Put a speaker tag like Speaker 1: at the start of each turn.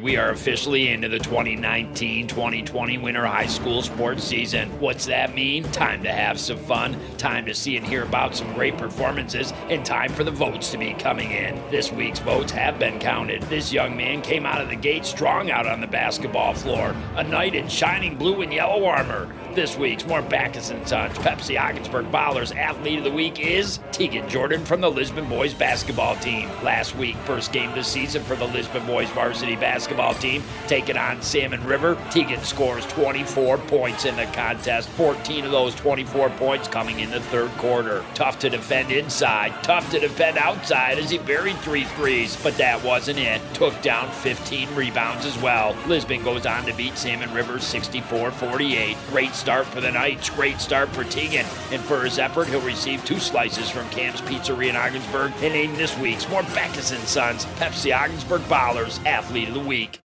Speaker 1: We are officially into the 2019 2020 winter high school sports season. What's that mean? Time to have some fun, time to see and hear about some great performances, and time for the votes to be coming in. This week's votes have been counted. This young man came out of the gate strong out on the basketball floor, a knight in shining blue and yellow armor. This week's more Backus and Sons Pepsi Ogdensburg Bottlers Athlete of the Week is Teegan Jordan from the Lisbon Boys basketball team. Last week, first game of the season for the Lisbon Boys varsity basketball team, taking on Salmon River. Teegan scores 24 points in the contest, 14 of those 24 points coming in the third quarter. Tough to defend inside, tough to defend outside as he buried three threes, but that wasn't it. Took down 15 rebounds as well. Lisbon goes on to beat Salmon River 64 48. Great start for the Knights. Great start for Teegan. And for his effort, he'll receive two slices from Cam's Pizzeria in Ogdensburg and named this week's more Backus and Sons Pepsi Ogdensburg Bottlers Athlete of the Week.